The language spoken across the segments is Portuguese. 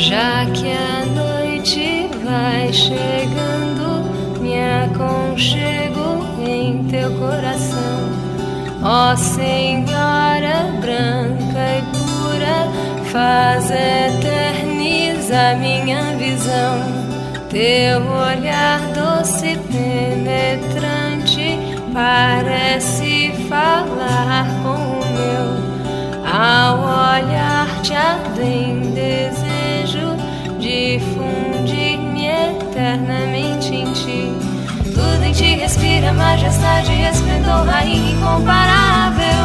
Já que a noite vai chegando, me aconchego em teu coração. Ó Senhora branca e pura, faz eternizar minha visão. Teu olhar doce e penetrante parece falar com o meu. Ao olhar-te ardem desejo majestade esplendor, rainha incomparável.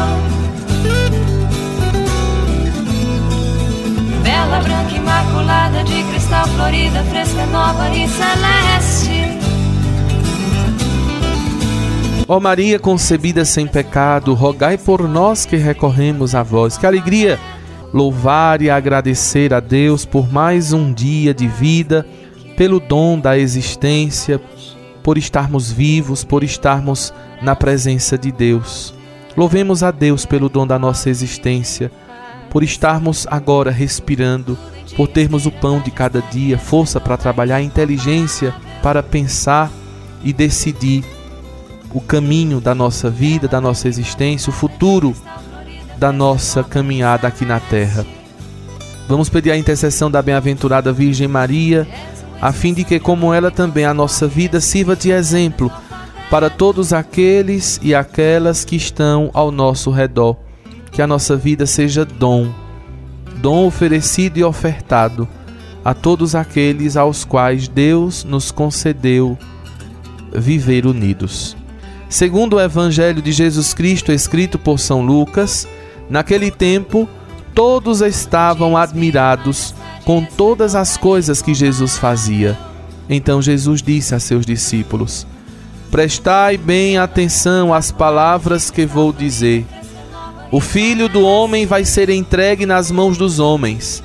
Bela, branca, imaculada, de cristal florida, fresca, nova e celeste. Ó Maria concebida sem pecado, rogai por nós que recorremos a vós. Que alegria louvar e agradecer a Deus por mais um dia de vida, pelo dom da existência, por estarmos vivos, por estarmos na presença de Deus. Louvemos a Deus pelo dom da nossa existência por estarmos agora respirando, por termos o pão de cada dia, força para trabalhar, inteligência para pensar e decidir o caminho da nossa vida, da nossa existência, o futuro da nossa caminhada aqui na terra. Vamos pedir a intercessão da bem-aventurada Virgem Maria, a fim de que, como ela também, a nossa vida sirva de exemplo para todos aqueles e aquelas que estão ao nosso redor que a nossa vida seja dom, dom oferecido e ofertado a todos aqueles aos quais Deus nos concedeu viver unidos. Segundo o Evangelho de Jesus Cristo, escrito por São Lucas, naquele tempo todos estavam admirados com todas as coisas que Jesus fazia. Então Jesus disse a seus discípulos: Prestai bem atenção às palavras que vou dizer o filho do homem vai ser entregue nas mãos dos homens.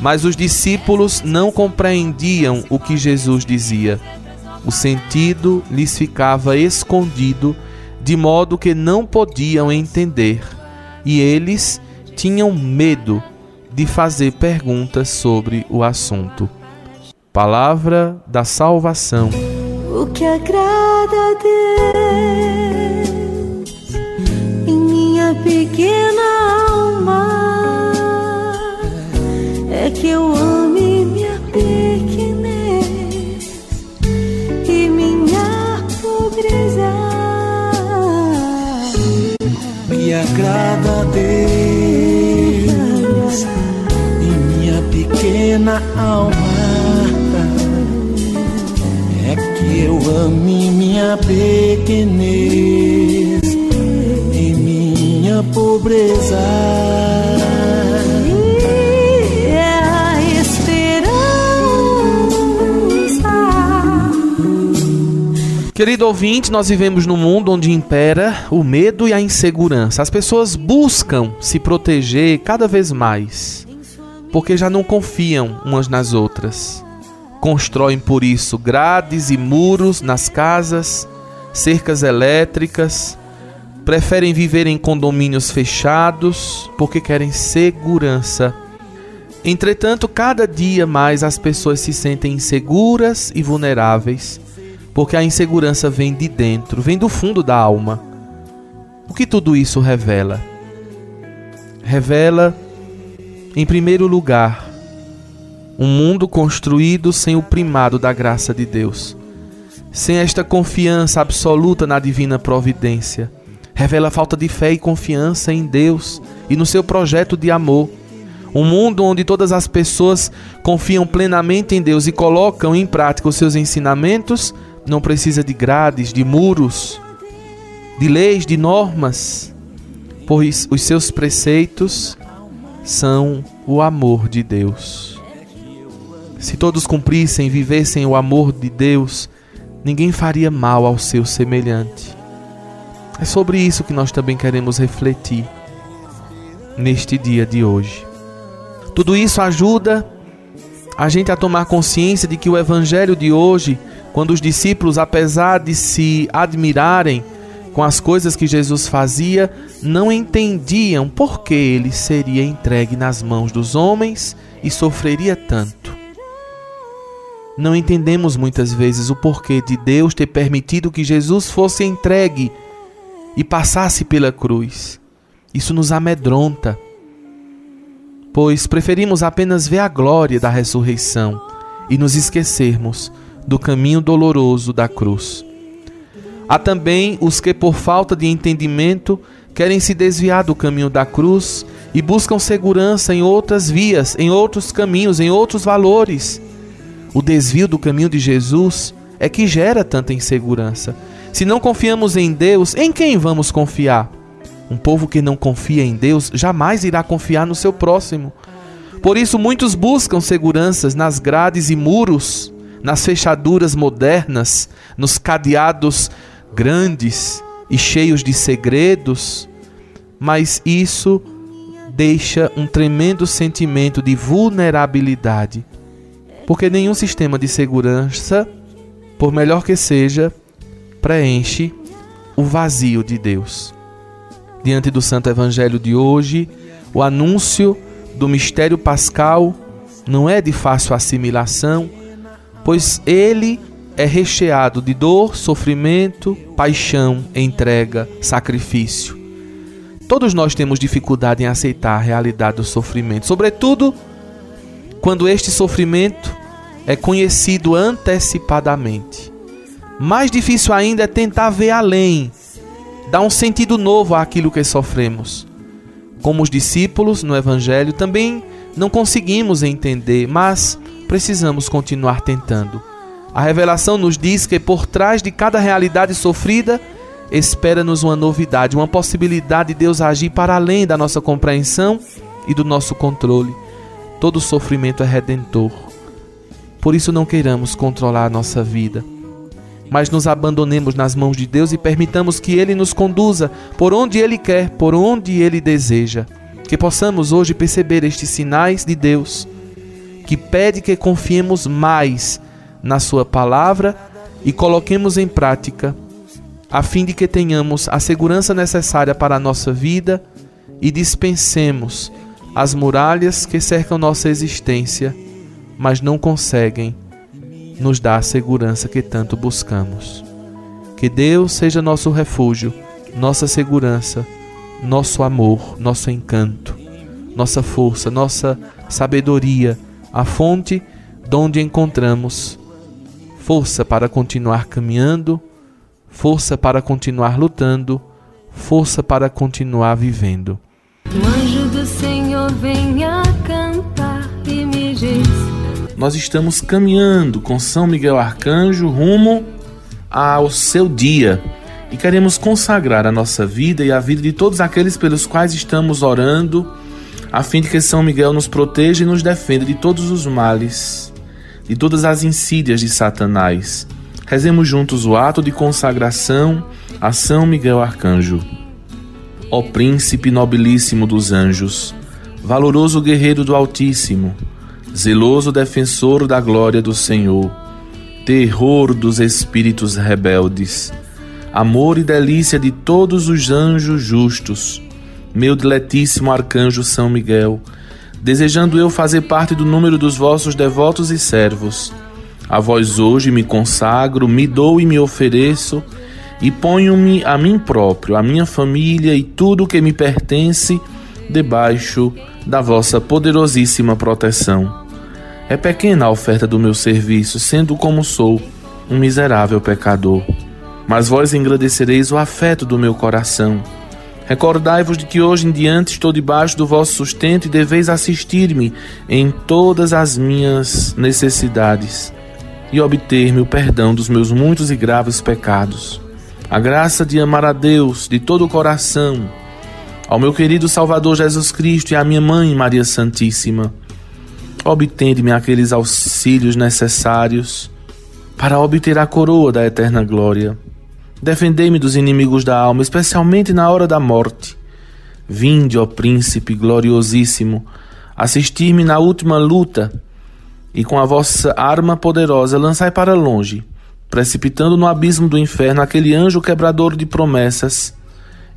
Mas os discípulos não compreendiam o que Jesus dizia. O sentido lhes ficava escondido, de modo que não podiam entender, e eles tinham medo de fazer perguntas sobre o assunto. Palavra da salvação. O que agrada a Deus pequena alma é que eu ame minha pequenez e minha pobreza. Me agrada a Deus minha pequena alma é que eu ame minha pequenez minha pobreza. É a esperança. Querido ouvinte, nós vivemos num mundo onde impera o medo e a insegurança. As pessoas buscam se proteger cada vez mais, porque já não confiam umas nas outras. Constroem por isso grades e muros nas casas, cercas elétricas, preferem viver em condomínios fechados porque querem segurança. Entretanto, cada dia mais as pessoas se sentem inseguras e vulneráveis, porque a insegurança vem de dentro, vem do fundo da alma. O que tudo isso revela? Revela, em primeiro lugar, um mundo construído sem o primado da graça de Deus, sem esta confiança absoluta na divina providência revela falta de fé e confiança em Deus e no seu projeto de amor. Um mundo onde todas as pessoas confiam plenamente em Deus e colocam em prática os seus ensinamentos não precisa de grades, de muros, de leis, de normas, pois os seus preceitos são o amor de Deus. Se todos cumprissem e vivessem o amor de Deus, ninguém faria mal ao seu semelhante. É sobre isso que nós também queremos refletir neste dia de hoje. Tudo isso ajuda a gente a tomar consciência de que o evangelho de hoje, quando os discípulos, apesar de se admirarem com as coisas que Jesus fazia, não entendiam por que ele seria entregue nas mãos dos homens e sofreria tanto. Não entendemos muitas vezes o porquê de Deus ter permitido que Jesus fosse entregue e passasse pela cruz. Isso nos amedronta, pois preferimos apenas ver a glória da ressurreição e nos esquecermos do caminho doloroso da cruz. Há também os que, por falta de entendimento, querem se desviar do caminho da cruz e buscam segurança em outras vias, em outros caminhos, em outros valores. O desvio do caminho de Jesus é que gera tanta insegurança. Se não confiamos em Deus, em quem vamos confiar? Um povo que não confia em Deus jamais irá confiar no seu próximo. Por isso, muitos buscam seguranças nas grades e muros, nas fechaduras modernas, nos cadeados grandes e cheios de segredos, mas isso deixa um tremendo sentimento de vulnerabilidade, porque nenhum sistema de segurança, por melhor que seja, preenche o vazio de Deus. Diante do Santo Evangelho de hoje, o anúncio do mistério pascal não é de fácil assimilação, pois ele é recheado de dor, sofrimento, paixão, entrega, sacrifício. Todos nós temos dificuldade em aceitar a realidade do sofrimento, sobretudo quando este sofrimento é conhecido antecipadamente. Mais difícil ainda é tentar ver além, dar um sentido novo àquilo que sofremos. Como os discípulos no Evangelho, também não conseguimos entender, mas precisamos continuar tentando. A revelação nos diz que por trás de cada realidade sofrida, espera-nos uma novidade, uma possibilidade de Deus agir para além da nossa compreensão e do nosso controle. Todo sofrimento é redentor. Por isso não queiramos controlar a nossa vida, mas nos abandonemos nas mãos de Deus e permitamos que Ele nos conduza por onde Ele quer, por onde Ele deseja. Que possamos hoje perceber estes sinais de Deus, que pede que confiemos mais na Sua palavra e coloquemos em prática, a fim de que tenhamos a segurança necessária para a nossa vida e dispensemos as muralhas que cercam nossa existência, mas não conseguem nos dar a segurança que tanto buscamos. Que Deus seja nosso refúgio, nossa segurança, nosso amor, nosso encanto, nossa força, nossa sabedoria, a fonte de onde encontramos força para continuar caminhando, força para continuar lutando, força para continuar vivendo. O anjo do Senhor venha cantar e me diz: Nós estamos caminhando com São Miguel Arcanjo rumo ao seu dia e queremos consagrar a nossa vida e a vida de todos aqueles pelos quais estamos orando, a fim de que São Miguel nos proteja e nos defenda de todos os males de todas as insídias de Satanás. Rezemos juntos o ato de consagração a São Miguel Arcanjo. Ó Príncipe nobilíssimo dos anjos, valoroso guerreiro do Altíssimo, zeloso defensor da glória do Senhor, terror dos espíritos rebeldes, amor e delícia de todos os anjos justos, meu diletíssimo arcanjo São Miguel, desejando eu fazer parte do número dos vossos devotos e servos. A vós hoje me consagro, me dou e me ofereço, e ponho-me a mim próprio, a minha família e tudo o que me pertence debaixo da vossa poderosíssima proteção. É pequena a oferta do meu serviço, sendo como sou, um miserável pecador. Mas vós engrandecereis o afeto do meu coração Recordai-vos de que hoje em diante estou debaixo do vosso sustento e deveis assistir-me em todas as minhas necessidades e obter-me o perdão dos meus muitos e graves pecados. A graça de amar a Deus de todo o coração, ao meu querido Salvador Jesus Cristo e à minha mãe Maria Santíssima. Obtende-me aqueles auxílios necessários para obter a coroa da eterna glória Defendei-me dos inimigos da alma, especialmente na hora da morte. Vinde, ó Príncipe gloriosíssimo, assistir-me na última luta, e com a vossa arma poderosa lançai para longe, precipitando no abismo do inferno aquele anjo quebrador de promessas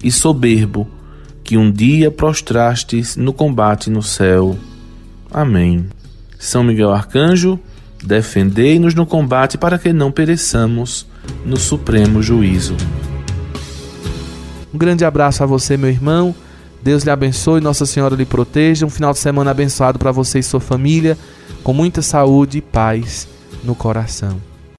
e soberbo que um dia prostrastes no combate no céu. Amém. São Miguel Arcanjo, defendei-nos no combate para que não pereçamos no supremo juízo. Um grande abraço a você, meu irmão. Deus lhe abençoe, Nossa Senhora lhe proteja. Um final de semana abençoado para você e sua família, com muita saúde e paz no coração.